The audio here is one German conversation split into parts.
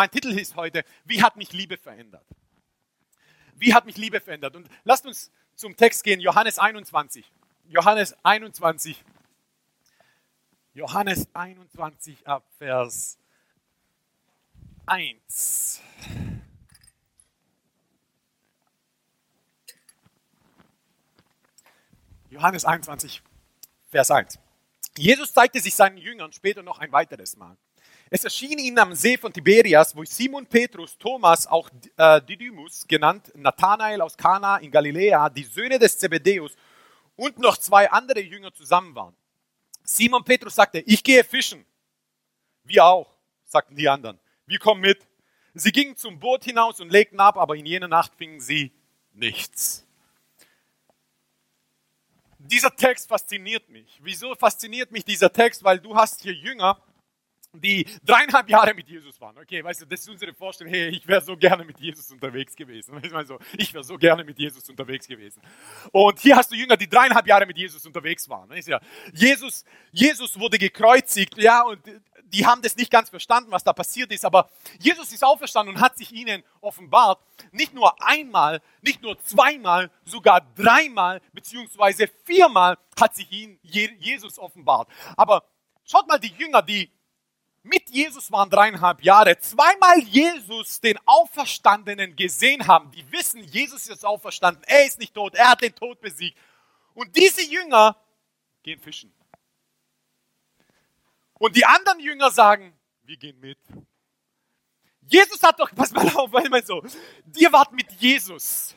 mein Titel ist heute, wie hat mich Liebe verändert? Wie hat mich Liebe verändert? Und lasst uns zum Text gehen, Johannes 21. Johannes 21. Johannes 21 ab Vers 1. Johannes 21, Vers 1. Jesus zeigte sich seinen Jüngern später noch ein weiteres Mal. Es erschien ihnen am See von Tiberias, wo Simon Petrus, Thomas, auch äh, Didymus genannt, Nathanael aus Kana in Galiläa, die Söhne des Zebedäus und noch zwei andere Jünger zusammen waren. Simon Petrus sagte, ich gehe fischen. Wir auch, sagten die anderen. Wir kommen mit. Sie gingen zum Boot hinaus und legten ab, aber in jener Nacht fingen sie nichts. Dieser Text fasziniert mich. Wieso fasziniert mich dieser Text? Weil du hast hier Jünger, die dreieinhalb Jahre mit Jesus waren. Okay, weißt du, das ist unsere Vorstellung. Hey, ich wäre so gerne mit Jesus unterwegs gewesen. Weißt du, so, ich wäre so gerne mit Jesus unterwegs gewesen. Und hier hast du Jünger, die dreieinhalb Jahre mit Jesus unterwegs waren. Jesus, Jesus wurde gekreuzigt, ja, und die haben das nicht ganz verstanden, was da passiert ist. Aber Jesus ist auferstanden und hat sich ihnen offenbart. Nicht nur einmal, nicht nur zweimal, sogar dreimal, beziehungsweise viermal hat sich ihnen Jesus offenbart. Aber schaut mal die Jünger, die mit Jesus waren dreieinhalb Jahre, zweimal Jesus den Auferstandenen gesehen haben, die wissen, Jesus ist auferstanden, er ist nicht tot, er hat den Tod besiegt. Und diese Jünger gehen fischen. Und die anderen Jünger sagen, wir gehen mit. Jesus hat doch, pass mal auf, mal so, ihr wart mit Jesus.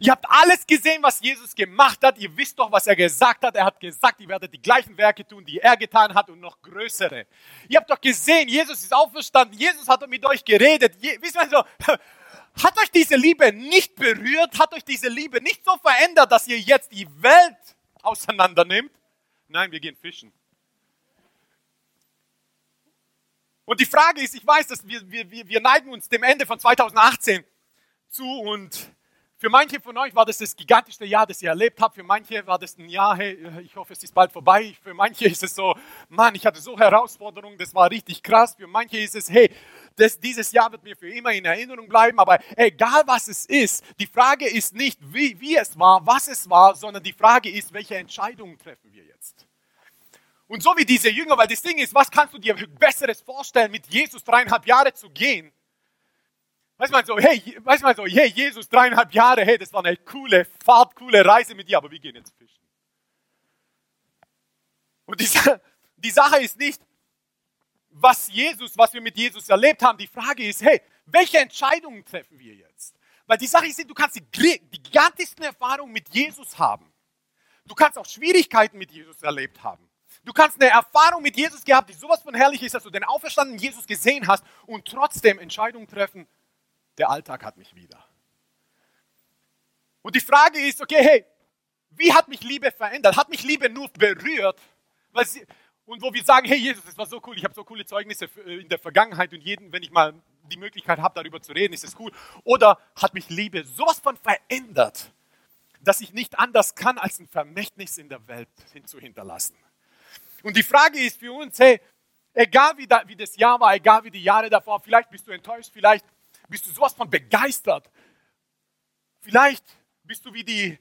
Ihr habt alles gesehen, was Jesus gemacht hat. Ihr wisst doch, was er gesagt hat. Er hat gesagt, ihr werdet die gleichen Werke tun, die er getan hat und noch größere. Ihr habt doch gesehen, Jesus ist auferstanden. Jesus hat mit euch geredet. Je, wisst so, hat euch diese Liebe nicht berührt? Hat euch diese Liebe nicht so verändert, dass ihr jetzt die Welt auseinander nehmt? Nein, wir gehen fischen. Und die Frage ist, ich weiß, dass wir, wir, wir neigen uns dem Ende von 2018 zu und für manche von euch war das das gigantischste Jahr, das ihr erlebt habt. Für manche war das ein Jahr, hey, ich hoffe, es ist bald vorbei. Für manche ist es so, Mann, ich hatte so Herausforderungen, das war richtig krass. Für manche ist es, hey, das, dieses Jahr wird mir für immer in Erinnerung bleiben. Aber egal was es ist, die Frage ist nicht, wie, wie es war, was es war, sondern die Frage ist, welche Entscheidungen treffen wir jetzt? Und so wie diese Jünger, weil das Ding ist, was kannst du dir Besseres vorstellen, mit Jesus dreieinhalb Jahre zu gehen? Weiß man so, hey, weiß man so, hey, Jesus, dreieinhalb Jahre, hey, das war eine coole Fahrt, coole Reise mit dir, aber wir gehen jetzt fischen. Und die, die Sache ist nicht, was Jesus, was wir mit Jesus erlebt haben. Die Frage ist, hey, welche Entscheidungen treffen wir jetzt? Weil die Sache ist, du kannst die, gigantischsten Erfahrungen mit Jesus haben. Du kannst auch Schwierigkeiten mit Jesus erlebt haben. Du kannst eine Erfahrung mit Jesus gehabt, die sowas von herrlich ist, dass du den auferstandenen Jesus gesehen hast und trotzdem Entscheidungen treffen, der Alltag hat mich wieder. Und die Frage ist, okay, hey, wie hat mich Liebe verändert? Hat mich Liebe nur berührt? Sie, und wo wir sagen, hey Jesus, es war so cool, ich habe so coole Zeugnisse äh, in der Vergangenheit und jeden, wenn ich mal die Möglichkeit habe, darüber zu reden, ist es cool. Oder hat mich Liebe sowas von verändert, dass ich nicht anders kann, als ein Vermächtnis in der Welt zu hinterlassen. Und die Frage ist für uns, hey, egal wie, da, wie das Jahr war, egal wie die Jahre davor, vielleicht bist du enttäuscht, vielleicht bist du sowas von begeistert. Vielleicht bist du wie die,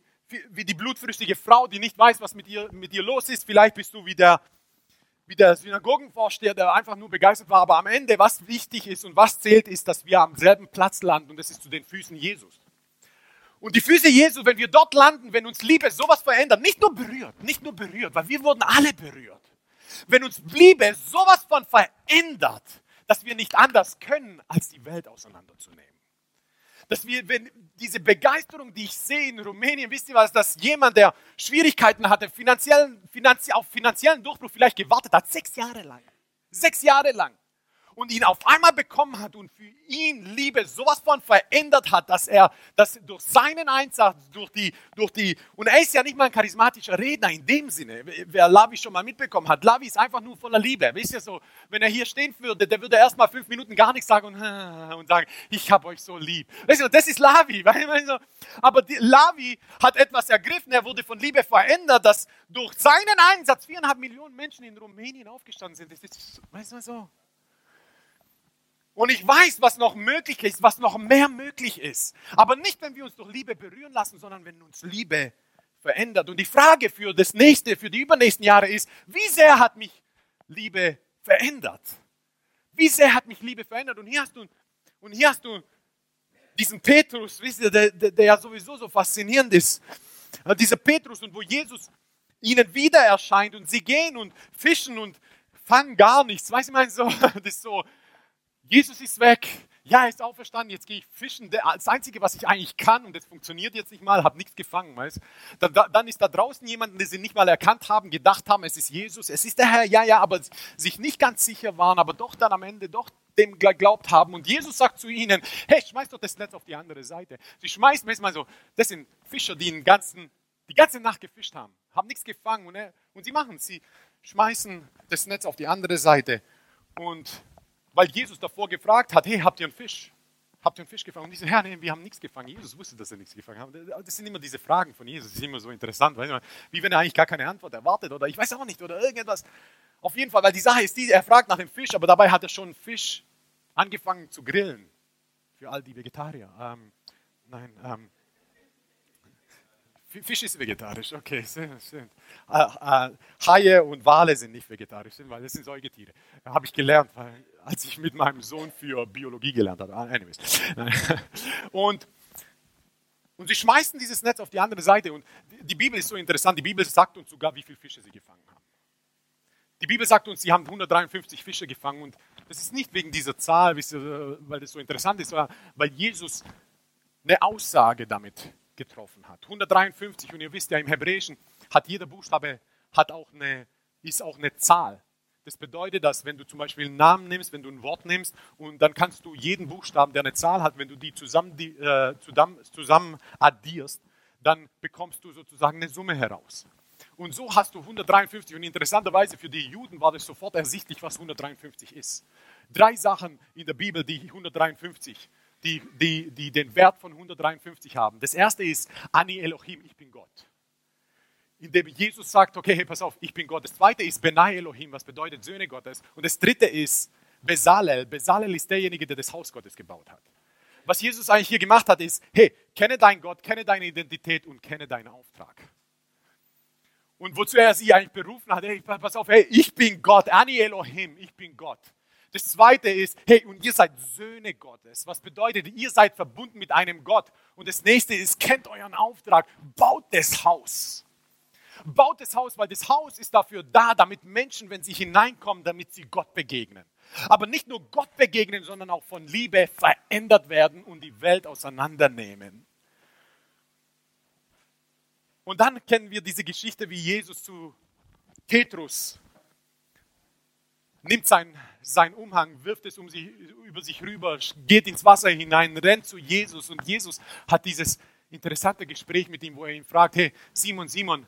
wie die blutflüssige Frau, die nicht weiß, was mit ihr, mit ihr los ist. Vielleicht bist du wie der, wie der Synagogenvorsteher, der einfach nur begeistert war. Aber am Ende, was wichtig ist und was zählt, ist, dass wir am selben Platz landen und das ist zu den Füßen Jesus. Und die Füße Jesu, wenn wir dort landen, wenn uns Liebe sowas verändert, nicht nur berührt, nicht nur berührt, weil wir wurden alle berührt. Wenn uns Liebe sowas von verändert, dass wir nicht anders können, als die Welt auseinanderzunehmen. Dass wir, wenn diese Begeisterung, die ich sehe in Rumänien, wisst ihr was, dass jemand, der Schwierigkeiten hatte, finanziellen, finanzie, auf finanziellen Durchbruch vielleicht gewartet hat, sechs Jahre lang. Sechs Jahre lang und ihn auf einmal bekommen hat und für ihn Liebe sowas von verändert hat, dass er dass durch seinen Einsatz, durch die, durch die, und er ist ja nicht mal ein charismatischer Redner in dem Sinne, wer Lavi schon mal mitbekommen hat. Lavi ist einfach nur voller Liebe. Wisst ihr so, wenn er hier stehen würde, der würde erst mal fünf Minuten gar nichts sagen und, und sagen, ich habe euch so lieb. Wisst ihr, das ist Lavi. Aber die, Lavi hat etwas ergriffen, er wurde von Liebe verändert, dass durch seinen Einsatz viereinhalb Millionen Menschen in Rumänien aufgestanden sind. Das ist, weißt du so, Und ich weiß, was noch möglich ist, was noch mehr möglich ist. Aber nicht, wenn wir uns durch Liebe berühren lassen, sondern wenn uns Liebe verändert. Und die Frage für das nächste, für die übernächsten Jahre ist, wie sehr hat mich Liebe verändert? Wie sehr hat mich Liebe verändert? Und hier hast du, und hier hast du diesen Petrus, wisst ihr, der, der, der ja sowieso so faszinierend ist. Dieser Petrus und wo Jesus ihnen wieder erscheint und sie gehen und fischen und fangen gar nichts. Weißt du, ich so, das ist so, Jesus ist weg. Ja, er ist auferstanden, jetzt gehe ich fischen. Das Einzige, was ich eigentlich kann, und das funktioniert jetzt nicht mal, habe nichts gefangen. Weißt? Dann, dann ist da draußen jemand, den sie nicht mal erkannt haben, gedacht haben, es ist Jesus, es ist der Herr, ja, ja, aber sich nicht ganz sicher waren, aber doch dann am Ende doch dem geglaubt haben. Und Jesus sagt zu ihnen, hey, schmeiß doch das Netz auf die andere Seite. Sie schmeißen, weißt mal so, das sind Fischer, die den ganzen, die ganze Nacht gefischt haben, haben nichts gefangen. Und, er, und sie machen sie schmeißen das Netz auf die andere Seite. Und weil Jesus davor gefragt hat, hey, habt ihr einen Fisch? Habt ihr einen Fisch gefangen? Und die sagen, Herr, nee, wir haben nichts gefangen. Jesus wusste, dass er nichts gefangen hat. Das sind immer diese Fragen von Jesus, das ist immer so interessant, wie wenn er eigentlich gar keine Antwort erwartet oder ich weiß auch nicht oder irgendetwas. Auf jeden Fall, weil die Sache ist die, er fragt nach dem Fisch, aber dabei hat er schon Fisch angefangen zu grillen. Für all die Vegetarier. Ähm, nein, ähm, Fisch ist vegetarisch, okay, schön, schön. Äh, äh, Haie und Wale sind nicht vegetarisch, weil das sind Säugetiere. Habe ich gelernt, weil, als ich mit meinem Sohn für Biologie gelernt habe. Ah, anyways. Und, und sie schmeißen dieses Netz auf die andere Seite. Und die Bibel ist so interessant. Die Bibel sagt uns sogar, wie viele Fische sie gefangen haben. Die Bibel sagt uns, sie haben 153 Fische gefangen. Und das ist nicht wegen dieser Zahl, weil das so interessant ist, sondern weil Jesus eine Aussage damit getroffen hat. 153 und ihr wisst ja im Hebräischen hat jeder Buchstabe hat auch eine, ist auch eine Zahl. Das bedeutet, dass wenn du zum Beispiel einen Namen nimmst, wenn du ein Wort nimmst und dann kannst du jeden Buchstaben, der eine Zahl hat, wenn du die zusammen, die, äh, zusammen, zusammen addierst, dann bekommst du sozusagen eine Summe heraus. Und so hast du 153 und interessanterweise für die Juden war das sofort ersichtlich, was 153 ist. Drei Sachen in der Bibel, die 153 die, die, die den Wert von 153 haben. Das erste ist Ani Elohim, ich bin Gott. Indem Jesus sagt, okay, hey, pass auf, ich bin Gott. Das zweite ist Benai Elohim, was bedeutet Söhne Gottes. Und das dritte ist Bezalel. Bezalel ist derjenige, der das Haus Gottes gebaut hat. Was Jesus eigentlich hier gemacht hat, ist, hey, kenne deinen Gott, kenne deine Identität und kenne deinen Auftrag. Und wozu er sie eigentlich berufen hat, hey, pass auf, hey, ich bin Gott, Ani Elohim, ich bin Gott. Das zweite ist, hey, und ihr seid Söhne Gottes. Was bedeutet, ihr seid verbunden mit einem Gott. Und das nächste ist, kennt euren Auftrag, baut das Haus. Baut das Haus, weil das Haus ist dafür da, damit Menschen, wenn sie hineinkommen, damit sie Gott begegnen. Aber nicht nur Gott begegnen, sondern auch von Liebe verändert werden und die Welt auseinandernehmen. Und dann kennen wir diese Geschichte, wie Jesus zu Petrus nimmt sein, sein Umhang, wirft es um sich, über sich rüber, geht ins Wasser hinein, rennt zu Jesus und Jesus hat dieses interessante Gespräch mit ihm, wo er ihn fragt, hey Simon, Simon,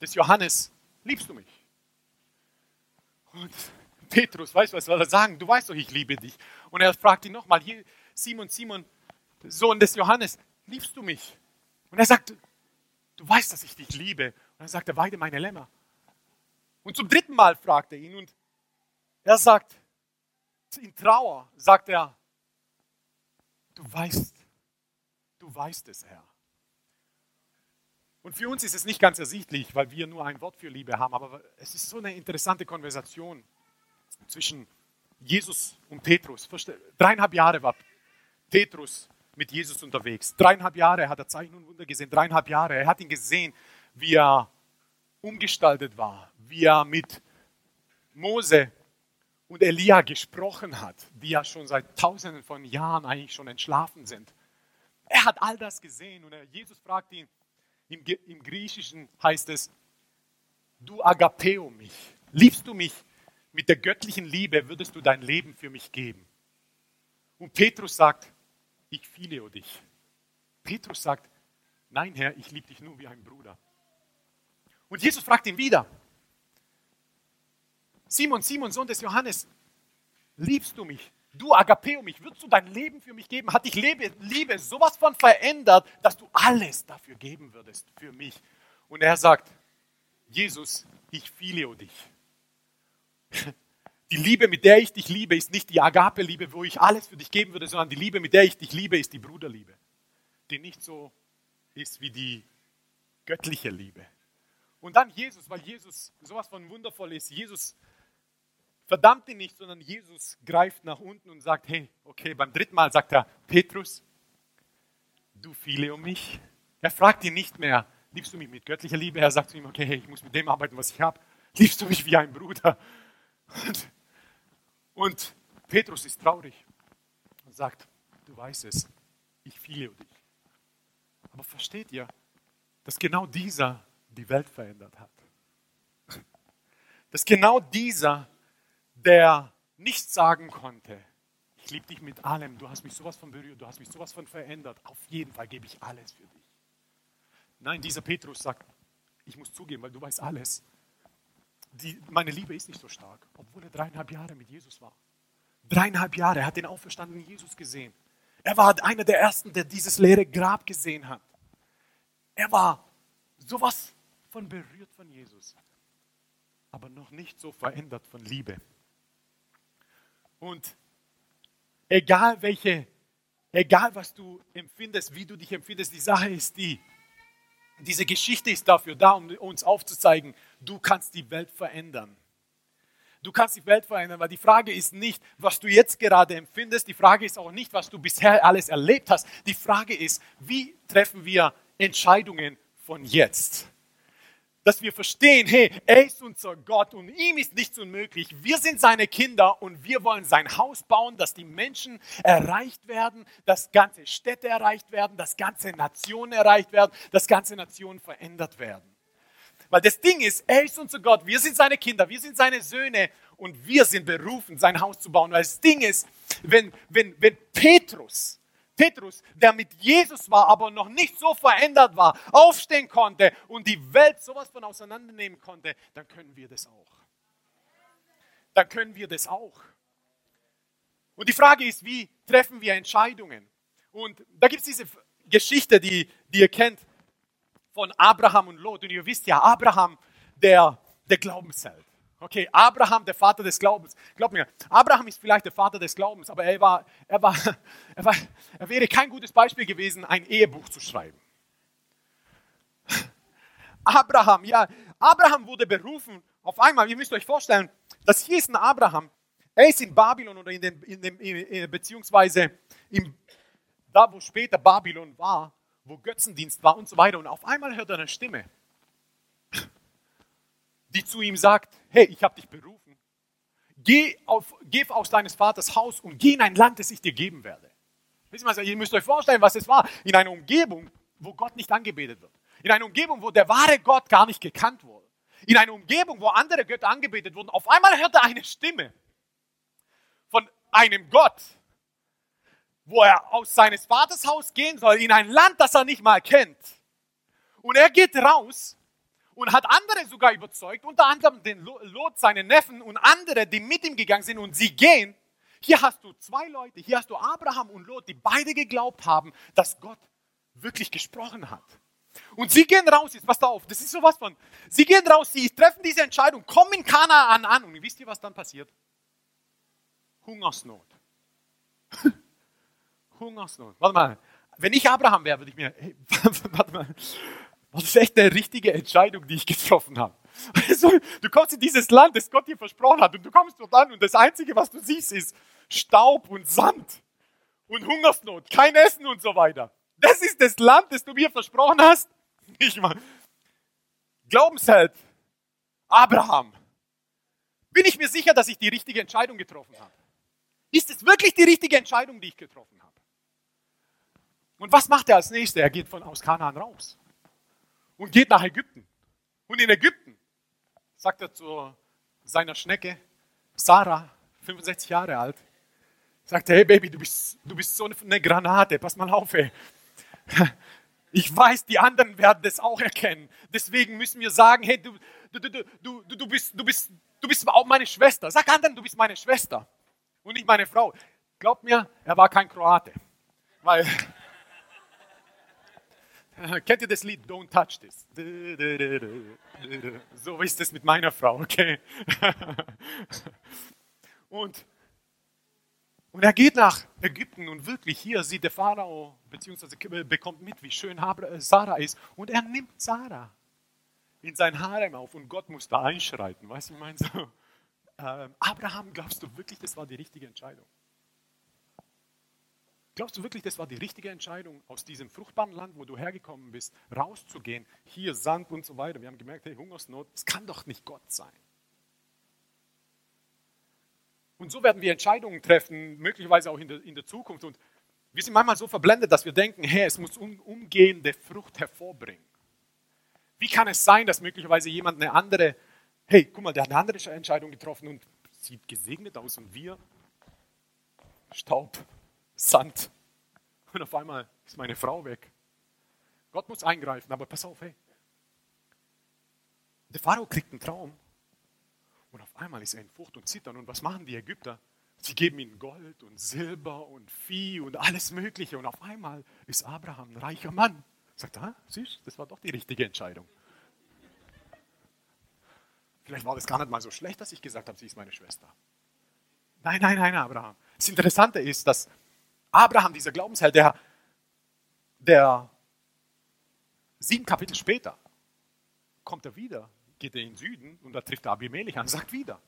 des Johannes, liebst du mich? Und Petrus, weißt du, was soll er sagen? Du weißt doch, ich liebe dich. Und er fragt ihn nochmal, Simon, Simon, Sohn des Johannes, liebst du mich? Und er sagt, du weißt, dass ich dich liebe. Und dann sagt er, weide meine Lämmer. Und zum dritten Mal fragt er ihn und er sagt, in Trauer sagt er, du weißt, du weißt es, Herr. Und für uns ist es nicht ganz ersichtlich, weil wir nur ein Wort für Liebe haben, aber es ist so eine interessante Konversation zwischen Jesus und Petrus. Dreieinhalb Jahre war Petrus mit Jesus unterwegs. Dreieinhalb Jahre hat er Zeichen und Wunder gesehen. Dreieinhalb Jahre. Er hat ihn gesehen, wie er umgestaltet war, wie er mit Mose und Elia gesprochen hat, die ja schon seit tausenden von Jahren eigentlich schon entschlafen sind. Er hat all das gesehen und Jesus fragt ihn, im, im Griechischen heißt es, du agapeo mich, liebst du mich mit der göttlichen Liebe, würdest du dein Leben für mich geben. Und Petrus sagt, ich phileo dich. Petrus sagt, nein Herr, ich liebe dich nur wie ein Bruder. Und Jesus fragt ihn wieder, Simon, Simon, Sohn des Johannes, liebst du mich? Du Agapeo mich, würdest du dein Leben für mich geben? Hat dich Liebe, Liebe sowas von verändert, dass du alles dafür geben würdest, für mich? Und er sagt, Jesus, ich fileo dich. Die Liebe, mit der ich dich liebe, ist nicht die Agape-Liebe, wo ich alles für dich geben würde, sondern die Liebe, mit der ich dich liebe, ist die Bruderliebe, die nicht so ist wie die göttliche Liebe. Und dann Jesus, weil Jesus sowas von wundervoll ist. Jesus verdammt ihn nicht, sondern Jesus greift nach unten und sagt, hey, okay, beim dritten Mal sagt er, Petrus, du viele um mich. Er fragt ihn nicht mehr, liebst du mich mit göttlicher Liebe? Er sagt zu ihm, okay, hey, ich muss mit dem arbeiten, was ich habe. Liebst du mich wie ein Bruder? Und, und Petrus ist traurig und sagt, du weißt es, ich um dich. Aber versteht ihr, dass genau dieser die Welt verändert hat? Dass genau dieser der nicht sagen konnte, ich liebe dich mit allem, du hast mich sowas von berührt, du hast mich sowas von verändert, auf jeden Fall gebe ich alles für dich. Nein, dieser Petrus sagt, ich muss zugeben, weil du weißt alles. Die, meine Liebe ist nicht so stark, obwohl er dreieinhalb Jahre mit Jesus war. Dreieinhalb Jahre, er hat den auferstandenen Jesus gesehen. Er war einer der Ersten, der dieses leere Grab gesehen hat. Er war sowas von berührt von Jesus, aber noch nicht so verändert von Liebe. Und egal welche, egal was du empfindest, wie du dich empfindest, die Sache ist die, diese Geschichte ist dafür da, um uns aufzuzeigen, du kannst die Welt verändern. Du kannst die Welt verändern, weil die Frage ist nicht, was du jetzt gerade empfindest. Die Frage ist auch nicht, was du bisher alles erlebt hast. Die Frage ist, wie treffen wir Entscheidungen von jetzt? Dass wir verstehen, hey, er ist unser Gott und ihm ist nichts unmöglich. Wir sind seine Kinder und wir wollen sein Haus bauen, dass die Menschen erreicht werden, dass ganze Städte erreicht werden, dass ganze Nationen erreicht werden, dass ganze Nationen verändert werden. Weil das Ding ist, er ist unser Gott, wir sind seine Kinder, wir sind seine Söhne und wir sind berufen, sein Haus zu bauen. Weil das Ding ist, wenn, wenn, wenn Petrus Petrus, der mit Jesus war, aber noch nicht so verändert war, aufstehen konnte und die Welt sowas von auseinandernehmen konnte, dann können wir das auch. Dann können wir das auch. Und die Frage ist, wie treffen wir Entscheidungen? Und da gibt es diese Geschichte, die, die ihr kennt, von Abraham und Lot. Und ihr wisst ja, Abraham, der, der Glaubensheld. Okay, Abraham, der Vater des Glaubens. Glaub mir, Abraham ist vielleicht der Vater des Glaubens, aber er, war, er, war, er, war, er wäre kein gutes Beispiel gewesen, ein Ehebuch zu schreiben. Abraham, ja, Abraham wurde berufen. Auf einmal, ihr müsst euch vorstellen, das hier ist ein Abraham. Er ist in Babylon oder in dem, in dem beziehungsweise im, da, wo später Babylon war, wo Götzendienst war und so weiter. Und auf einmal hört er eine Stimme die zu ihm sagt, hey, ich habe dich berufen. Geh, auf, geh aus deines Vaters Haus und geh in ein Land, das ich dir geben werde. Ihr müsst euch vorstellen, was es war. In einer Umgebung, wo Gott nicht angebetet wird. In einer Umgebung, wo der wahre Gott gar nicht gekannt wurde. In einer Umgebung, wo andere Götter angebetet wurden. Auf einmal hört er eine Stimme von einem Gott, wo er aus seines Vaters Haus gehen soll, in ein Land, das er nicht mal kennt. Und er geht raus und hat andere sogar überzeugt, unter anderem den Lot, seinen Neffen und andere, die mit ihm gegangen sind und sie gehen. Hier hast du zwei Leute, hier hast du Abraham und Lot, die beide geglaubt haben, dass Gott wirklich gesprochen hat. Und sie gehen raus, jetzt passt auf, das ist sowas von, sie gehen raus, sie treffen diese Entscheidung, kommen in Kanaan an und wisst ihr, was dann passiert? Hungersnot. Hungersnot. Warte mal, wenn ich Abraham wäre, würde ich mir, hey, warte mal, das ist echt eine richtige Entscheidung, die ich getroffen habe. Also, du kommst in dieses Land, das Gott dir versprochen hat, und du kommst dort an und das Einzige, was du siehst, ist Staub und Sand und Hungersnot, kein Essen und so weiter. Das ist das Land, das du mir versprochen hast. Ich mal. Glaubensheld, Abraham. Bin ich mir sicher, dass ich die richtige Entscheidung getroffen habe? Ist es wirklich die richtige Entscheidung, die ich getroffen habe? Und was macht er als nächstes? Er geht von aus Kanaan raus und geht nach Ägypten. Und in Ägypten sagt er zu seiner Schnecke, Sarah, 65 Jahre alt, sagt er, hey Baby, du bist, du bist so eine Granate, pass mal auf, ey. Ich weiß, die anderen werden das auch erkennen. Deswegen müssen wir sagen, hey, du, du, du, du, du, bist, du, bist, du bist auch meine Schwester. Sag anderen, du bist meine Schwester und nicht meine Frau. Glaub mir, er war kein Kroate. Weil Kennt ihr das Lied Don't Touch This? So ist es mit meiner Frau, okay? Und, und er geht nach Ägypten und wirklich hier sieht der Pharao, beziehungsweise bekommt mit, wie schön äh, Sarah ist. Und er nimmt Sarah in sein Harem auf und Gott muss da einschreiten. Weißt du, ich meine so, äh, Abraham, glaubst du wirklich, das war die richtige Entscheidung? Glaubst du wirklich, das war die richtige Entscheidung, aus diesem fruchtbaren Land, wo du hergekommen bist, rauszugehen? Hier Sand und so weiter. Wir haben gemerkt, hey, Hungersnot, das kann doch nicht Gott sein. Und so werden wir Entscheidungen treffen, möglicherweise auch in der, in der Zukunft. Und wir sind manchmal so verblendet, dass wir denken, hey, es muss um, umgehende Frucht hervorbringen. Wie kann es sein, dass möglicherweise jemand eine andere, hey, guck mal, der hat eine andere Entscheidung getroffen und sieht gesegnet aus und wir Staub Sand. Und auf einmal ist meine Frau weg. Gott muss eingreifen, aber pass auf, hey. Der Pharao kriegt einen Traum und auf einmal ist er in Furcht und Zittern. Und was machen die Ägypter? Sie geben ihm Gold und Silber und Vieh und alles Mögliche. Und auf einmal ist Abraham ein reicher Mann. Sagt, ah, siehst das war doch die richtige Entscheidung. Vielleicht war das gar nicht mal so schlecht, dass ich gesagt habe, sie ist meine Schwester. Nein, nein, nein, Abraham. Das Interessante ist, dass Abraham, dieser Glaubensheld, der, der sieben Kapitel später kommt er wieder, geht er in den Süden und da trifft er Abimelech an und sagt wieder,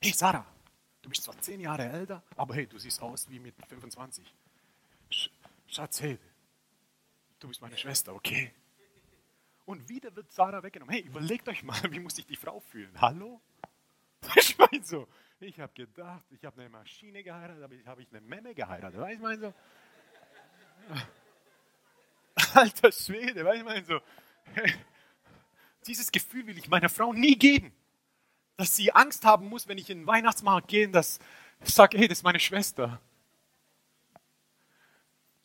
hey Sarah, du bist zwar zehn Jahre älter, aber hey, du siehst aus wie mit 25. Schatz, hey, du bist meine Schwester, okay? Und wieder wird Sarah weggenommen. Hey, überlegt euch mal, wie muss sich die Frau fühlen? Hallo? Ich meine so, ich habe gedacht, ich habe eine Maschine geheiratet, aber ich habe ich eine Memme geheiratet. Weißt du, mein so? Alter Schwede, weißt du, mein so? Dieses Gefühl will ich meiner Frau nie geben. Dass sie Angst haben muss, wenn ich in den Weihnachtsmarkt gehe, dass ich sage, hey, das ist meine Schwester.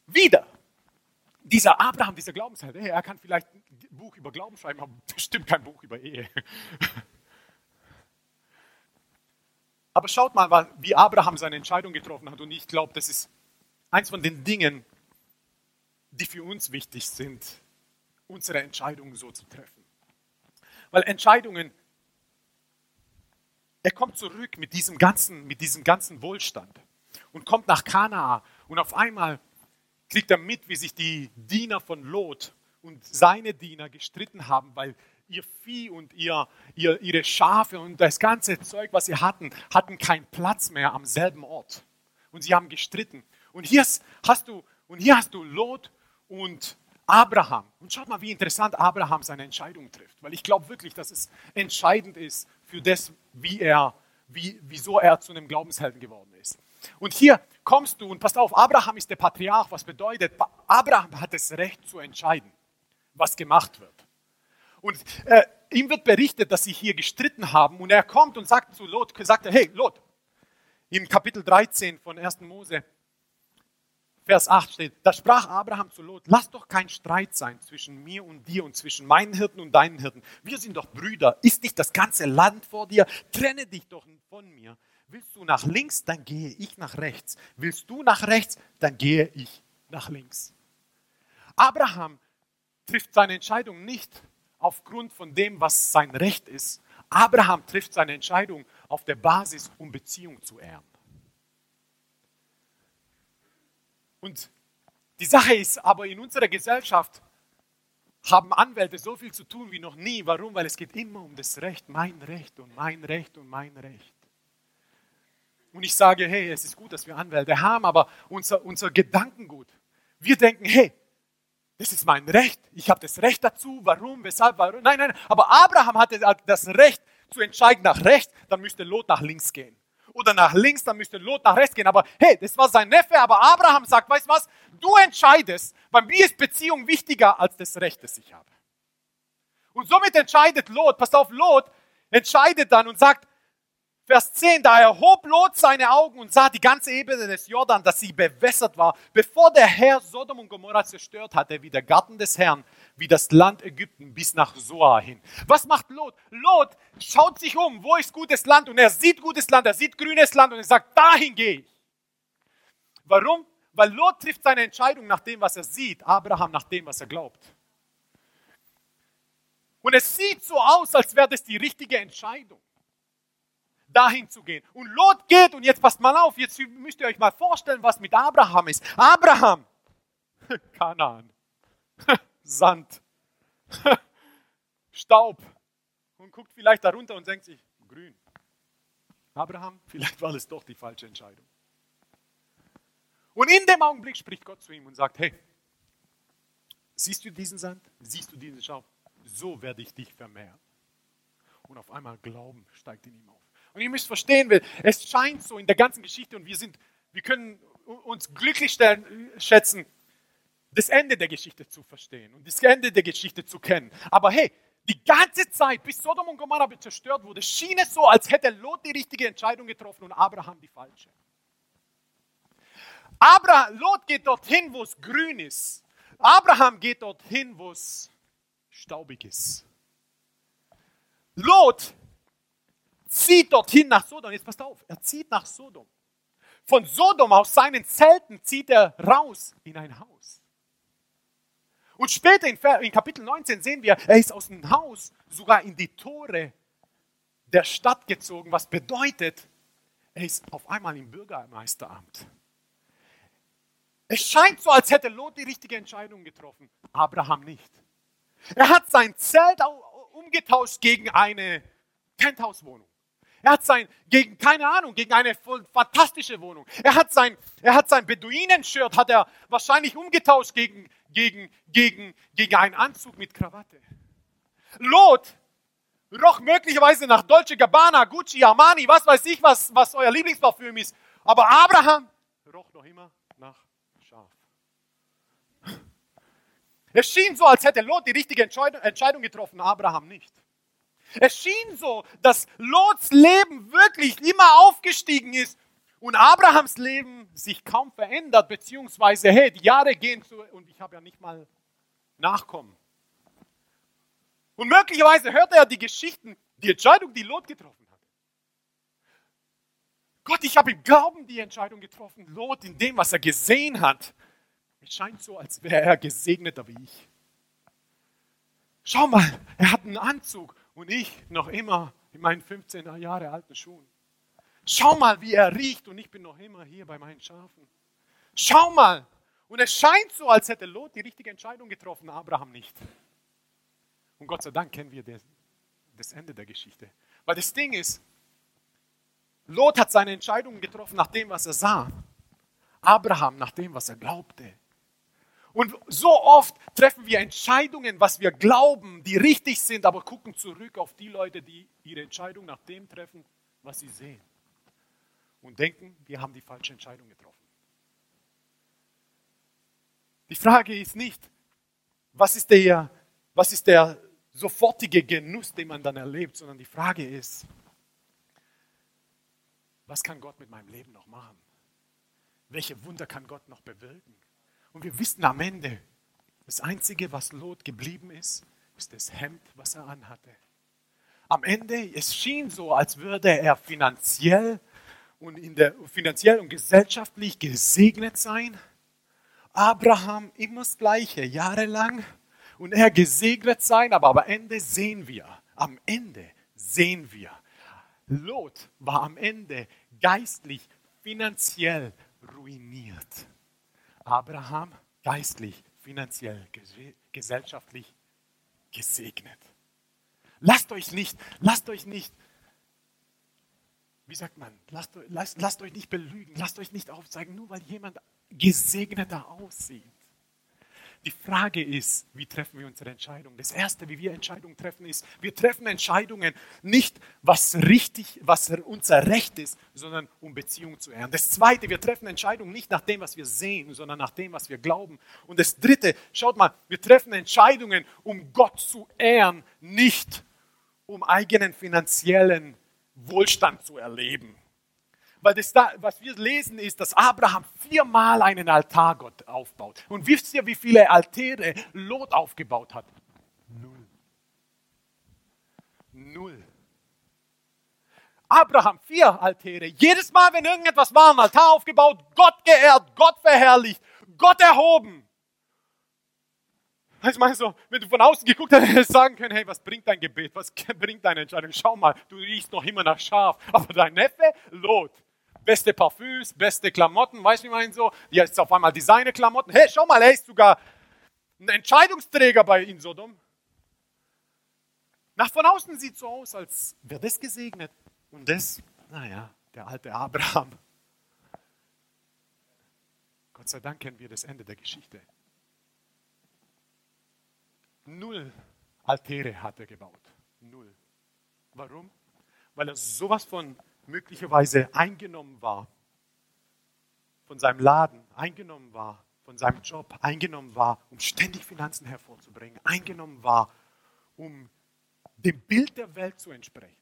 Wieder. Dieser Abraham, dieser Glaubensheld, er kann vielleicht ein Buch über Glauben schreiben, aber bestimmt kein Buch über Ehe. Aber schaut mal, wie Abraham seine Entscheidung getroffen hat. Und ich glaube, das ist eins von den Dingen, die für uns wichtig sind, unsere Entscheidungen so zu treffen. Weil Entscheidungen, er kommt zurück mit diesem ganzen, mit diesem ganzen Wohlstand und kommt nach Kanaa und auf einmal kriegt er mit, wie sich die Diener von Lot und seine Diener gestritten haben, weil ihr Vieh und ihr, ihr, ihre Schafe und das ganze Zeug, was sie hatten, hatten keinen Platz mehr am selben Ort. Und sie haben gestritten. Und hier hast du, und hier hast du Lot und Abraham. Und schaut mal, wie interessant Abraham seine Entscheidung trifft. Weil ich glaube wirklich, dass es entscheidend ist für das, wie er, wie, wieso er zu einem Glaubenshelden geworden ist. Und hier kommst du und passt auf, Abraham ist der Patriarch, was bedeutet, Abraham hat das Recht zu entscheiden, was gemacht wird. Und äh, ihm wird berichtet, dass sie hier gestritten haben. Und er kommt und sagt zu Lot, sagt er, hey Lot, im Kapitel 13 von 1. Mose, Vers 8 steht, da sprach Abraham zu Lot, lass doch kein Streit sein zwischen mir und dir und zwischen meinen Hirten und deinen Hirten. Wir sind doch Brüder. Ist nicht das ganze Land vor dir? Trenne dich doch von mir. Willst du nach links, dann gehe ich nach rechts. Willst du nach rechts, dann gehe ich nach links. Abraham trifft seine Entscheidung nicht aufgrund von dem, was sein Recht ist. Abraham trifft seine Entscheidung auf der Basis, um Beziehung zu ehren. Und die Sache ist aber, in unserer Gesellschaft haben Anwälte so viel zu tun wie noch nie. Warum? Weil es geht immer um das Recht, mein Recht und mein Recht und mein Recht. Und ich sage, hey, es ist gut, dass wir Anwälte haben, aber unser, unser Gedankengut, wir denken, hey, das ist mein Recht. Ich habe das Recht dazu. Warum? Weshalb? Warum? Nein, nein. Aber Abraham hatte das Recht zu entscheiden nach rechts, dann müsste Lot nach links gehen. Oder nach links, dann müsste Lot nach rechts gehen. Aber hey, das war sein Neffe. Aber Abraham sagt, weißt du was? Du entscheidest. Bei mir ist Beziehung wichtiger als das Recht, das ich habe. Und somit entscheidet Lot, passt auf, Lot entscheidet dann und sagt, Vers 10, da erhob Lot seine Augen und sah die ganze Ebene des Jordan, dass sie bewässert war, bevor der Herr Sodom und Gomorra zerstört hatte, wie der Garten des Herrn, wie das Land Ägypten bis nach Soa hin. Was macht Lot? Lot schaut sich um, wo ist gutes Land und er sieht gutes Land, er sieht grünes Land und er sagt, dahin gehe ich. Warum? Weil Lot trifft seine Entscheidung nach dem, was er sieht, Abraham nach dem, was er glaubt. Und es sieht so aus, als wäre das die richtige Entscheidung. Dahin zu gehen. Und Lot geht, und jetzt passt mal auf, jetzt müsst ihr euch mal vorstellen, was mit Abraham ist. Abraham, Kanaan, Sand, Staub, und guckt vielleicht darunter und denkt sich, grün. Abraham, vielleicht war es doch die falsche Entscheidung. Und in dem Augenblick spricht Gott zu ihm und sagt, hey, siehst du diesen Sand? Siehst du diesen Staub? So werde ich dich vermehren. Und auf einmal Glauben steigt in ihm auf. Und ihr müsst verstehen, es scheint so in der ganzen Geschichte und wir sind, wir können uns glücklich stellen, schätzen, das Ende der Geschichte zu verstehen und das Ende der Geschichte zu kennen. Aber hey, die ganze Zeit, bis Sodom und Gomorrah zerstört wurde, schien es so, als hätte Lot die richtige Entscheidung getroffen und Abraham die falsche. Abraham, Lot geht dorthin, wo es grün ist. Abraham geht dorthin, wo es staubig ist. Lot zieht dorthin nach Sodom. Jetzt passt auf, er zieht nach Sodom. Von Sodom aus seinen Zelten zieht er raus in ein Haus. Und später in, Kapitel 19 sehen wir, er ist aus dem Haus sogar in die Tore der Stadt gezogen, was bedeutet, er ist auf einmal im Bürgermeisteramt. Es scheint so, als hätte Lot die richtige Entscheidung getroffen, Abraham nicht. Er hat sein Zelt umgetauscht gegen eine Penthouse-Wohnung. Er hat sein, gegen, keine Ahnung, gegen eine fantastische Wohnung. Er hat sein, er hat sein Beduinen-Shirt, hat er wahrscheinlich umgetauscht gegen, gegen, gegen, gegen einen Anzug mit Krawatte. Lot roch möglicherweise nach Dolce Gabbana, Gucci, Armani, was weiß ich, was, was euer Lieblingsparfüm ist. Aber Abraham roch noch immer nach Schaf. Es schien so, als hätte Lot die richtige Entscheidung getroffen, Abraham nicht. Es schien so, dass Lots Leben wirklich immer aufgestiegen ist und Abrahams Leben sich kaum verändert, beziehungsweise, hey, die Jahre gehen zu und ich habe ja nicht mal Nachkommen. Und möglicherweise hörte er die Geschichten, die Entscheidung, die Lot getroffen hat. Gott, ich habe im Glauben die Entscheidung getroffen, Lot in dem, was er gesehen hat. Es scheint so, als wäre er gesegneter wie ich. Schau mal, er hat einen Anzug und ich noch immer in meinen 15er Jahre alten Schuhen. Schau mal, wie er riecht und ich bin noch immer hier bei meinen Schafen. Schau mal. Und es scheint so, als hätte Lot die richtige Entscheidung getroffen, Abraham nicht. Und Gott sei Dank kennen wir das, das Ende der Geschichte. Weil das Ding ist, Lot hat seine Entscheidungen getroffen nach dem, was er sah. Abraham nach dem, was er glaubte. Und so oft treffen wir Entscheidungen, was wir glauben, die richtig sind, aber gucken zurück auf die Leute, die ihre Entscheidung nach dem treffen, was sie sehen. Und denken, wir haben die falsche Entscheidung getroffen. Die Frage ist nicht, was ist der, was ist der sofortige Genuss, den man dann erlebt, sondern die Frage ist, was kann Gott mit meinem Leben noch machen? Welche Wunder kann Gott noch bewirken? Und wir wissen am Ende, das Einzige, was Lot geblieben ist, ist das Hemd, was er anhatte. Am Ende, es schien so, als würde er finanziell und, in der, finanziell und gesellschaftlich gesegnet sein. Abraham immer das Gleiche, jahrelang. Und er gesegnet sein, aber am Ende sehen wir, am Ende sehen wir, Lot war am Ende geistlich, finanziell ruiniert. Abraham geistlich, finanziell, gesellschaftlich gesegnet. Lasst euch nicht, lasst euch nicht, wie sagt man, lasst, lasst, lasst euch nicht belügen, lasst euch nicht aufzeigen, nur weil jemand gesegneter aussieht. Die Frage ist, wie treffen wir unsere Entscheidung? Das Erste, wie wir Entscheidungen treffen, ist, wir treffen Entscheidungen nicht, was richtig, was unser Recht ist, sondern um Beziehung zu ehren. Das Zweite, wir treffen Entscheidungen nicht nach dem, was wir sehen, sondern nach dem, was wir glauben. Und das Dritte, schaut mal, wir treffen Entscheidungen, um Gott zu ehren, nicht um eigenen finanziellen Wohlstand zu erleben. Weil das da, was wir lesen, ist, dass Abraham viermal einen Altar Gott aufbaut. Und wisst ihr, wie viele Altäre Lot aufgebaut hat? Null. Null. Abraham, vier Altäre. Jedes Mal, wenn irgendetwas war, ein Altar aufgebaut, Gott geehrt, Gott verherrlicht, Gott erhoben. Also meinst so, wenn du von außen geguckt hast, hättest du sagen können, hey, was bringt dein Gebet? Was bringt deine Entscheidung? Schau mal, du riechst noch immer nach Schaf. Aber dein Neffe, Lot. Beste Parfüms, beste Klamotten, weißt du, wie man so? Jetzt auf einmal Designer-Klamotten. Hey, schau mal, er ist sogar ein Entscheidungsträger bei in Sodom. Nach von außen sieht so aus, als wäre das gesegnet. Und das, naja, der alte Abraham. Gott sei Dank kennen wir das Ende der Geschichte. Null Altäre hat er gebaut. Null. Warum? Weil er sowas von möglicherweise eingenommen war, von seinem Laden eingenommen war, von seinem Job eingenommen war, um ständig Finanzen hervorzubringen, eingenommen war, um dem Bild der Welt zu entsprechen.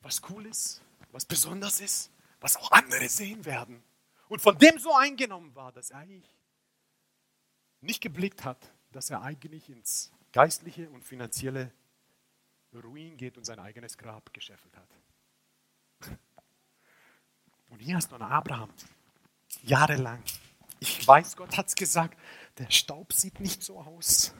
Was cool ist, was besonders ist, was auch andere sehen werden. Und von dem so eingenommen war, dass er eigentlich nicht geblickt hat, dass er eigentlich ins geistliche und finanzielle Ruin geht und sein eigenes Grab gescheffelt hat. Und hier hast du einen Abraham, jahrelang. Ich weiß, Gott hat es gesagt, der Staub sieht nicht so aus.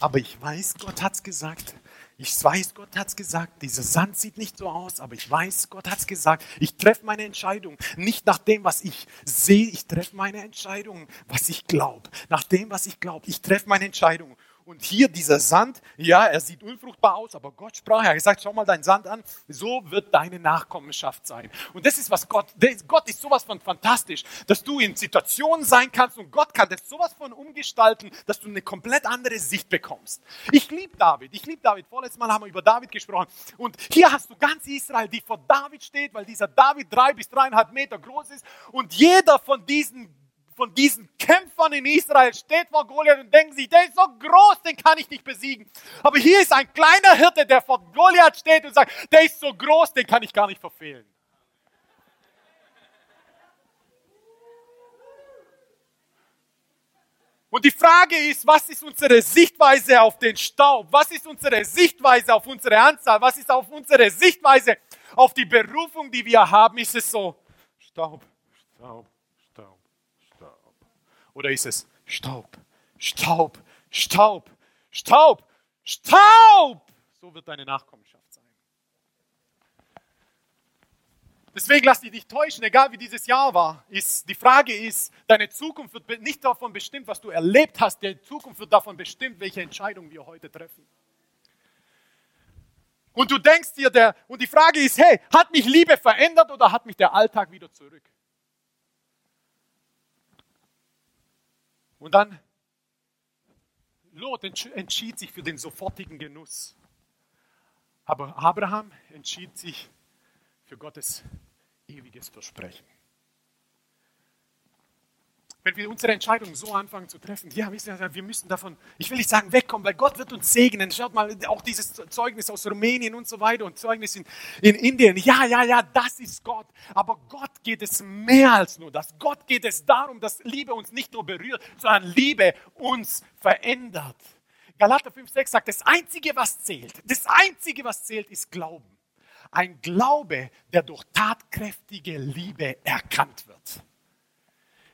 Aber ich weiß, Gott hat es gesagt. Ich weiß, Gott hat es gesagt. Dieser Sand sieht nicht so aus, aber ich weiß, Gott hat es gesagt. Ich treffe meine Entscheidung nicht nach dem, was ich sehe. Ich treffe meine Entscheidung, was ich glaube. Nach dem, was ich glaube. Ich treffe meine Entscheidung. Und hier dieser Sand, ja, er sieht unfruchtbar aus, aber Gott sprach, er hat gesagt, schau mal deinen Sand an, so wird deine Nachkommenschaft sein. Und das ist was Gott, Gott ist sowas von fantastisch, dass du in Situationen sein kannst und Gott kann das sowas von umgestalten, dass du eine komplett andere Sicht bekommst. Ich liebe David, ich liebe David. Vorletztes Mal haben wir über David gesprochen. Und hier hast du ganz Israel, die vor David steht, weil dieser David drei bis dreieinhalb Meter groß ist. Und jeder von diesen von diesen Kämpfern in Israel steht vor Goliath und denken sich, der ist so groß, den kann ich nicht besiegen. Aber hier ist ein kleiner Hirte, der vor Goliath steht und sagt, der ist so groß, den kann ich gar nicht verfehlen. Und die Frage ist, was ist unsere Sichtweise auf den Staub? Was ist unsere Sichtweise auf unsere Anzahl? Was ist auf unsere Sichtweise auf die Berufung, die wir haben? Ist es so, Staub, Staub, oder ist es Staub, Staub, Staub, Staub, Staub? So wird deine Nachkommenschaft sein. Deswegen lass dich nicht täuschen, egal wie dieses Jahr war. Ist, die Frage ist, deine Zukunft wird nicht davon bestimmt, was du erlebt hast. Die Zukunft wird davon bestimmt, welche Entscheidungen wir heute treffen. Und du denkst dir, der, und die Frage ist, hey, hat mich Liebe verändert oder hat mich der Alltag wieder zurück? Und dann, Lot entschied sich für den sofortigen Genuss. Aber Abraham entschied sich für Gottes ewiges Versprechen wenn wir unsere Entscheidungen so anfangen zu treffen, ja, wir müssen davon, ich will nicht sagen wegkommen, weil Gott wird uns segnen. Schaut mal, auch dieses Zeugnis aus Rumänien und so weiter und Zeugnis in, in Indien. Ja, ja, ja, das ist Gott. Aber Gott geht es mehr als nur das. Gott geht es darum, dass Liebe uns nicht nur berührt, sondern Liebe uns verändert. Galater 5,6 sagt, das Einzige, was zählt, das Einzige, was zählt, ist Glauben. Ein Glaube, der durch tatkräftige Liebe erkannt wird.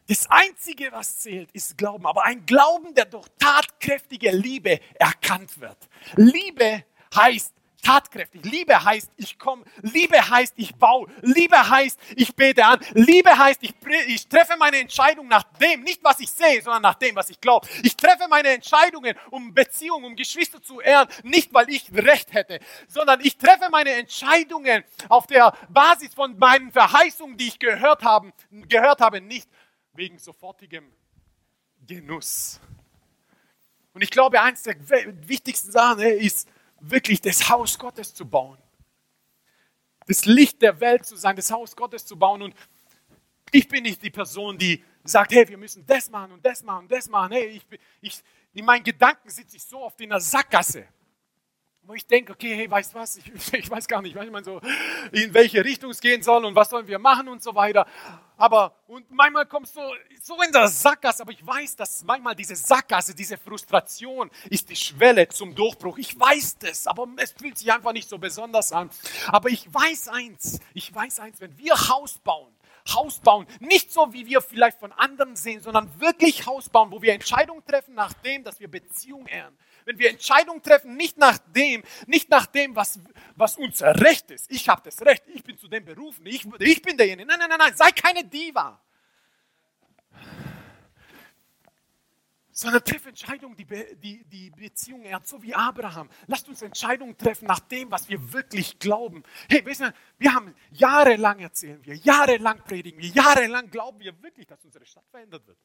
Das Einzige, was zählt, ist Glauben. Aber ein Glauben, der durch tatkräftige Liebe erkannt wird. Liebe heißt tatkräftig. Liebe heißt, ich komme. Liebe heißt, ich baue. Liebe heißt, ich bete an. Liebe heißt, ich, ich treffe meine Entscheidung nach dem, nicht was ich sehe, sondern nach dem, was ich glaube. Ich treffe meine Entscheidungen, um Beziehungen, um Geschwister zu ehren, nicht weil ich Recht hätte, sondern ich treffe meine Entscheidungen auf der Basis von meinen Verheißungen, die ich gehört habe, gehört habe, nicht wegen sofortigem Genuss. Und ich glaube, eines der wichtigsten Sachen ist wirklich das Haus Gottes zu bauen. Das Licht der Welt zu sein, das Haus Gottes zu bauen. Und ich bin nicht die Person, die sagt, hey, wir müssen das machen und das machen und das machen. Hey, ich, ich, in meinen Gedanken sitze ich so oft in der Sackgasse wo ich denke, okay, hey, weißt was, ich, ich weiß gar nicht, manchmal so, in welche Richtung es gehen soll und was sollen wir machen und so weiter. Aber, und manchmal kommst du so in der Sackgasse, aber ich weiß, dass manchmal diese Sackgasse, diese Frustration ist die Schwelle zum Durchbruch. Ich weiß das, aber es fühlt sich einfach nicht so besonders an. Aber ich weiß eins, ich weiß eins, wenn wir Haus bauen, Haus bauen. Nicht so, wie wir vielleicht von anderen sehen, sondern wirklich Haus bauen, wo wir Entscheidungen treffen nach dem, dass wir Beziehung ehren. Wenn wir Entscheidungen treffen, nicht nach dem, nicht nach dem, was, was unser Recht ist. Ich habe das Recht, ich bin zu dem berufen, ich, ich bin derjenige. Nein, nein, nein, nein, sei keine Diva. sondern triff Entscheidungen, die, die, die Beziehung ehrt, so wie Abraham. Lasst uns Entscheidungen treffen nach dem, was wir wirklich glauben. Hey, wissen wir, wir haben jahrelang erzählen wir, jahrelang predigen wir, jahrelang glauben wir wirklich, dass unsere Stadt verändert wird.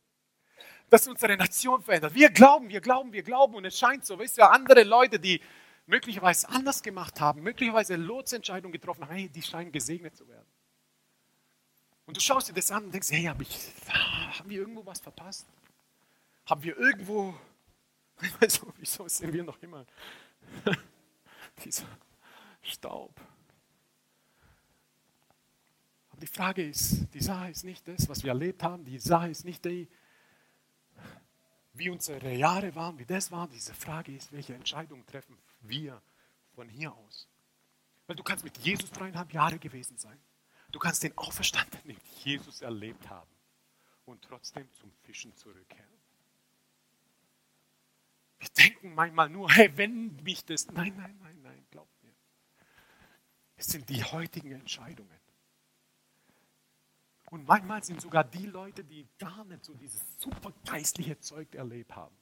Dass unsere Nation verändert. Wir glauben, wir glauben, wir glauben und es scheint so. Wisst ihr, andere Leute, die möglicherweise anders gemacht haben, möglicherweise Lotsentscheidungen getroffen haben, hey, die scheinen gesegnet zu werden. Und du schaust dir das an und denkst, hey, hab ich, haben wir irgendwo was verpasst? Haben wir irgendwo, also, wieso sehen wir noch immer dieser Staub? Aber die Frage ist, die Sache ist nicht das, was wir erlebt haben, die Sache ist nicht die, wie unsere Jahre waren, wie das war. Diese Frage ist, welche Entscheidung treffen wir von hier aus? Weil du kannst mit Jesus dreieinhalb Jahre gewesen sein. Du kannst den Auferstandenen Jesus erlebt haben und trotzdem zum Fischen zurückkehren. Wir denken manchmal nur, hey, wenn mich das. Nein, nein, nein, nein, glaub mir. Es sind die heutigen Entscheidungen. Und manchmal sind sogar die Leute, die gar nicht so dieses supergeistliche Zeug erlebt haben,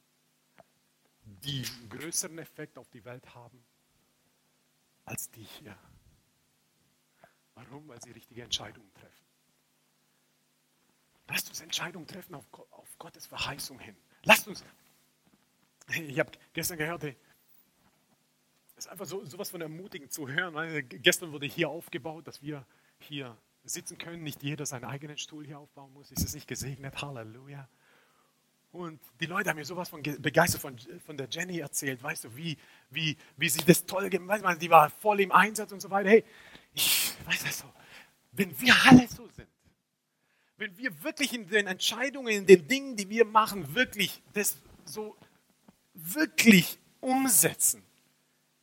die einen größeren Effekt auf die Welt haben als die hier. Warum? Weil sie richtige Entscheidungen treffen. Lasst uns Entscheidungen treffen auf, auf Gottes Verheißung hin. Lasst uns ich habe gestern gehört, es ist einfach so sowas von ermutigend zu hören. Weil gestern wurde hier aufgebaut, dass wir hier sitzen können, nicht jeder seinen eigenen Stuhl hier aufbauen muss. Ist es nicht gesegnet? Halleluja. Und die Leute haben mir sowas von begeistert von, von der Jenny erzählt, weißt du, wie, wie, wie sie das toll gemacht hat. Die war voll im Einsatz und so weiter. Hey, ich weiß das so, wenn wir alle so sind, wenn wir wirklich in den Entscheidungen, in den Dingen, die wir machen, wirklich das so wirklich umsetzen,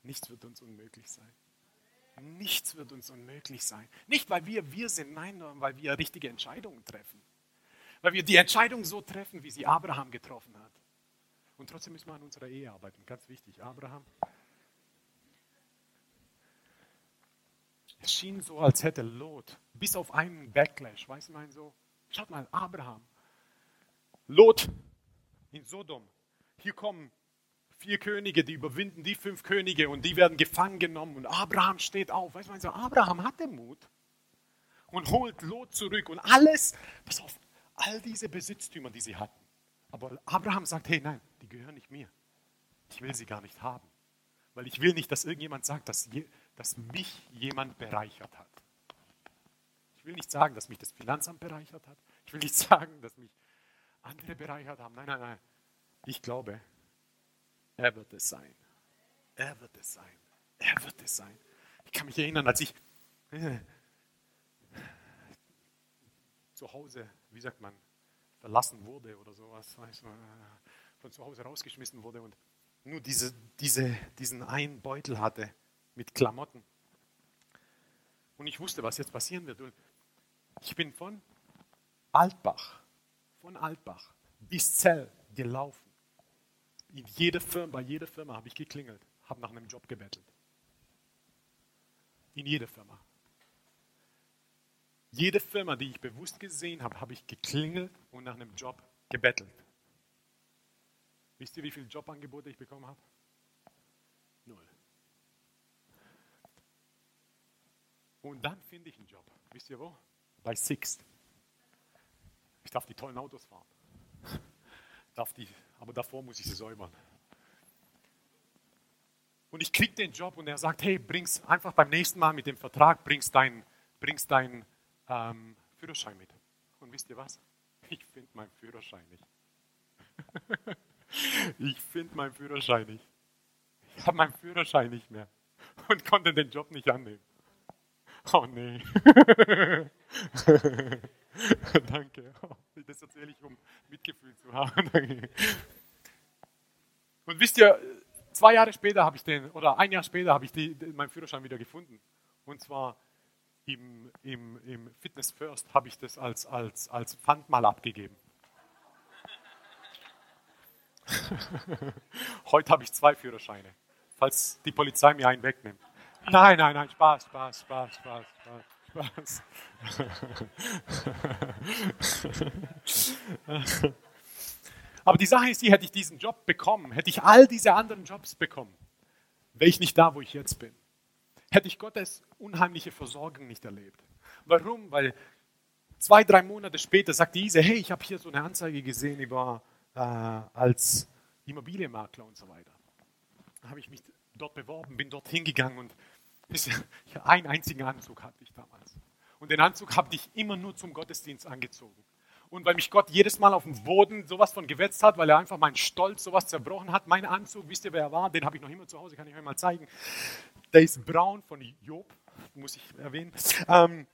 nichts wird uns unmöglich sein. Nichts wird uns unmöglich sein. Nicht, weil wir wir sind, nein, sondern weil wir richtige Entscheidungen treffen. Weil wir die Entscheidung so treffen, wie sie Abraham getroffen hat. Und trotzdem müssen wir an unserer Ehe arbeiten. Ganz wichtig, Abraham. Es schien so, als hätte Lot, bis auf einen Backlash, weiß man so, schaut mal, Abraham, Lot in Sodom, hier kommen vier Könige, die überwinden die fünf Könige und die werden gefangen genommen und Abraham steht auf. Weißt du, so, Abraham hatte Mut und holt Lot zurück und alles, pass auf, all diese Besitztümer, die sie hatten. Aber Abraham sagt, hey, nein, die gehören nicht mir. Ich will sie gar nicht haben, weil ich will nicht, dass irgendjemand sagt, dass, je, dass mich jemand bereichert hat. Ich will nicht sagen, dass mich das Finanzamt bereichert hat. Ich will nicht sagen, dass mich andere bereichert haben. Nein, nein, nein. Ich glaube, er wird es sein. Er wird es sein. Er wird es sein. Ich kann mich erinnern, als ich äh, zu Hause, wie sagt man, verlassen wurde oder sowas, weißt du, äh, von zu Hause rausgeschmissen wurde und nur diese, diese, diesen einen Beutel hatte mit Klamotten. Und ich wusste, was jetzt passieren wird. Und ich bin von Altbach, von Altbach bis Zell gelaufen in jede Firma, bei jeder Firma habe ich geklingelt, habe nach einem Job gebettelt. In jeder Firma. Jede Firma, die ich bewusst gesehen habe, habe ich geklingelt und nach einem Job gebettelt. Wisst ihr, wie viele Jobangebote ich bekommen habe? Null. Und dann finde ich einen Job. Wisst ihr wo? Bei Sixt. Ich darf die tollen Autos fahren. Darf die aber davor muss ich sie säubern. Und ich kriege den Job und er sagt, hey, bring's einfach beim nächsten Mal mit dem Vertrag, bringst deinen bringst dein, ähm, Führerschein mit. Und wisst ihr was? Ich finde meinen Führerschein nicht. ich finde meinen Führerschein nicht. Ich habe meinen Führerschein nicht mehr und konnte den Job nicht annehmen. Oh nee. Danke. Das erzähle ich, um Mitgefühl zu haben. Und wisst ihr, zwei Jahre später habe ich den, oder ein Jahr später habe ich die, meinen Führerschein wieder gefunden. Und zwar im, im, im Fitness First habe ich das als, als, als Pfand mal abgegeben. Heute habe ich zwei Führerscheine, falls die Polizei mir einen wegnimmt. Nein, nein, nein, Spaß, Spaß, Spaß, Spaß, Spaß. Spaß. Aber die Sache ist die, hätte ich diesen Job bekommen, hätte ich all diese anderen Jobs bekommen, wäre ich nicht da, wo ich jetzt bin. Hätte ich Gottes unheimliche Versorgung nicht erlebt. Warum? Weil zwei, drei Monate später sagt diese, hey, ich habe hier so eine Anzeige gesehen über äh, als Immobilienmakler und so weiter. Da habe ich mich dort beworben, bin dort hingegangen und einen einzigen Anzug hatte ich. Und den Anzug habe ich immer nur zum Gottesdienst angezogen. Und weil mich Gott jedes Mal auf den Boden sowas von gewetzt hat, weil er einfach meinen Stolz sowas zerbrochen hat, mein Anzug, wisst ihr, wer er war? Den habe ich noch immer zu Hause, kann ich euch mal zeigen. Der ist braun von Job, muss ich erwähnen. Ähm,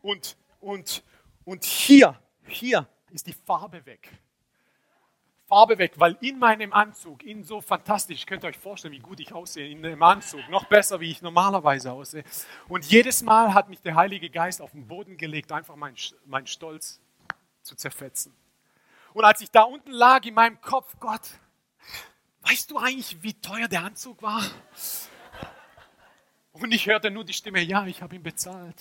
und, und, und hier, hier ist die Farbe weg. Farbe weg, weil in meinem Anzug, in so fantastisch, könnt ihr euch vorstellen, wie gut ich aussehe in dem Anzug, noch besser, wie ich normalerweise aussehe. Und jedes Mal hat mich der Heilige Geist auf den Boden gelegt, einfach mein, mein Stolz zu zerfetzen. Und als ich da unten lag in meinem Kopf, Gott, weißt du eigentlich, wie teuer der Anzug war? Und ich hörte nur die Stimme, ja, ich habe ihn bezahlt.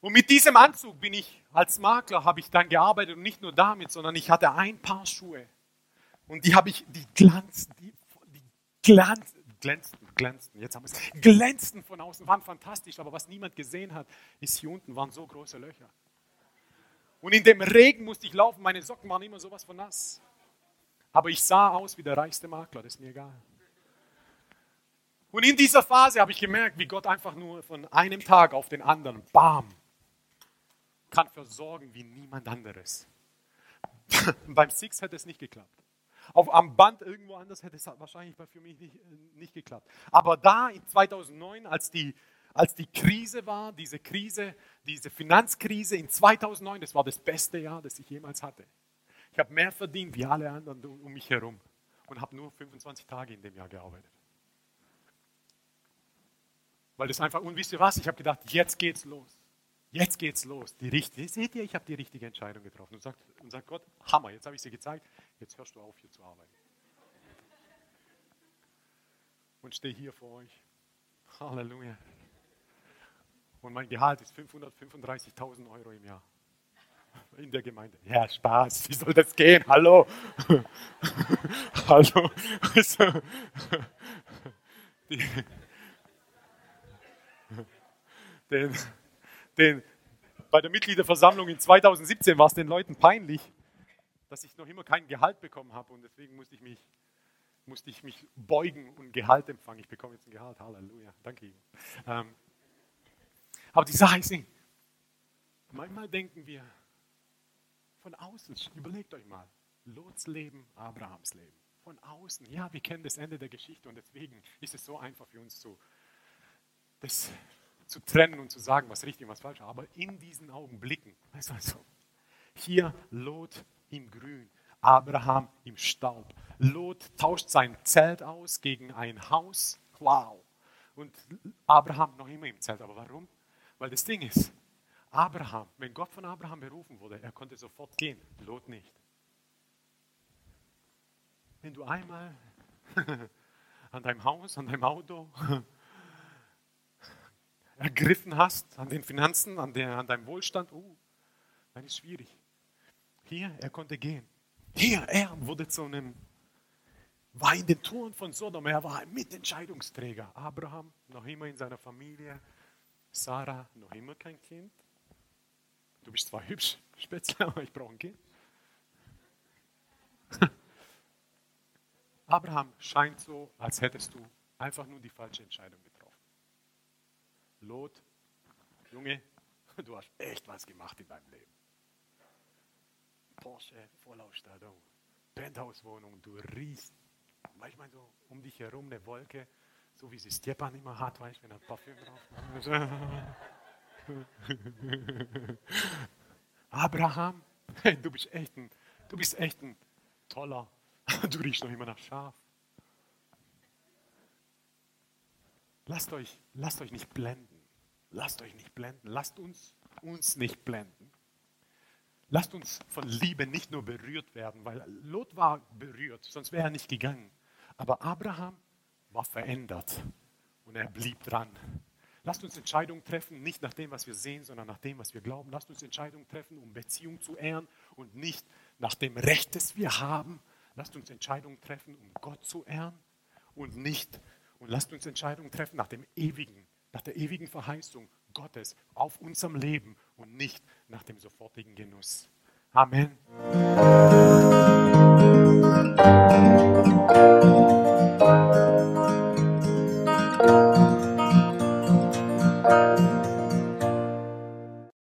Und mit diesem Anzug bin ich als Makler, habe ich dann gearbeitet und nicht nur damit, sondern ich hatte ein Paar Schuhe. Und die habe ich, die glanzten, die, die glanzten, glänzten, glänzten, jetzt haben wir es, glänzten von außen, waren fantastisch, aber was niemand gesehen hat, ist hier unten waren so große Löcher. Und in dem Regen musste ich laufen, meine Socken waren immer sowas von nass. Aber ich sah aus wie der reichste Makler, das ist mir egal. Und in dieser Phase habe ich gemerkt, wie Gott einfach nur von einem Tag auf den anderen, bam, kann versorgen wie niemand anderes. Beim Six hätte es nicht geklappt. Auf, am Band irgendwo anders hätte es wahrscheinlich für mich nicht, nicht geklappt. Aber da in 2009, als die, als die Krise war, diese Krise, diese Finanzkrise in 2009, das war das beste Jahr, das ich jemals hatte. Ich habe mehr verdient wie alle anderen um mich herum und habe nur 25 Tage in dem Jahr gearbeitet. Weil das einfach, und wisst ihr was, ich habe gedacht, jetzt geht's los. Jetzt geht's los. Die richtige, seht ihr, ich habe die richtige Entscheidung getroffen. Und sagt, und sagt Gott, Hammer, jetzt habe ich sie gezeigt, jetzt hörst du auf, hier zu arbeiten. Und stehe hier vor euch. Halleluja. Und mein Gehalt ist 535.000 Euro im Jahr. In der Gemeinde. Ja, Spaß, wie soll das gehen? Hallo. Hallo. Also, den, den, bei der Mitgliederversammlung in 2017 war es den Leuten peinlich, dass ich noch immer kein Gehalt bekommen habe und deswegen musste ich mich, musste ich mich beugen und Gehalt empfangen. Ich bekomme jetzt ein Gehalt, Halleluja, danke. Ähm, aber die Sache ist, manchmal denken wir von außen, überlegt euch mal, Lots Leben, Abrahams Leben. Von außen, ja, wir kennen das Ende der Geschichte und deswegen ist es so einfach für uns zu, das zu trennen und zu sagen, was richtig und was falsch. Aber in diesen Augenblicken, weißt du also, hier Lot im Grün, Abraham im Staub. Lot tauscht sein Zelt aus gegen ein Haus. Wow. Und Abraham noch immer im Zelt. Aber warum? Weil das Ding ist, Abraham, wenn Gott von Abraham berufen wurde, er konnte sofort gehen. Lot nicht. Wenn du einmal an deinem Haus, an deinem Auto, ergriffen hast, an den Finanzen, an, der, an deinem Wohlstand, oh, dann ist schwierig. Hier, er konnte gehen. Hier, er wurde zu einem, war in den Toren von Sodom, er war ein Mitentscheidungsträger. Abraham, noch immer in seiner Familie. Sarah, noch immer kein Kind. Du bist zwar hübsch, speziell, aber ich brauche ein Kind. Abraham scheint so, als hättest du einfach nur die falsche Entscheidung getroffen. Lot, Junge, du hast echt was gemacht in deinem Leben. Porsche, Vollausstattung, Penthouse-Wohnung, du riechst, manchmal so um dich herum eine Wolke, so wie sie Stepan immer hat, weißt du, wenn er Parfüm drauf Abraham, du bist echt ein, du bist echt ein toller, du riechst noch immer nach Schaf. lasst euch, lasst euch nicht blenden. Lasst euch nicht blenden. Lasst uns uns nicht blenden. Lasst uns von Liebe nicht nur berührt werden, weil Lot war berührt, sonst wäre er nicht gegangen. Aber Abraham war verändert und er blieb dran. Lasst uns Entscheidungen treffen, nicht nach dem, was wir sehen, sondern nach dem, was wir glauben. Lasst uns Entscheidungen treffen, um Beziehung zu ehren und nicht nach dem Recht, das wir haben. Lasst uns Entscheidungen treffen, um Gott zu ehren und nicht. Und lasst uns Entscheidungen treffen nach dem ewigen, nach der ewigen Verheißung Gottes auf unserem Leben und nicht nach dem sofortigen Genuss. Amen.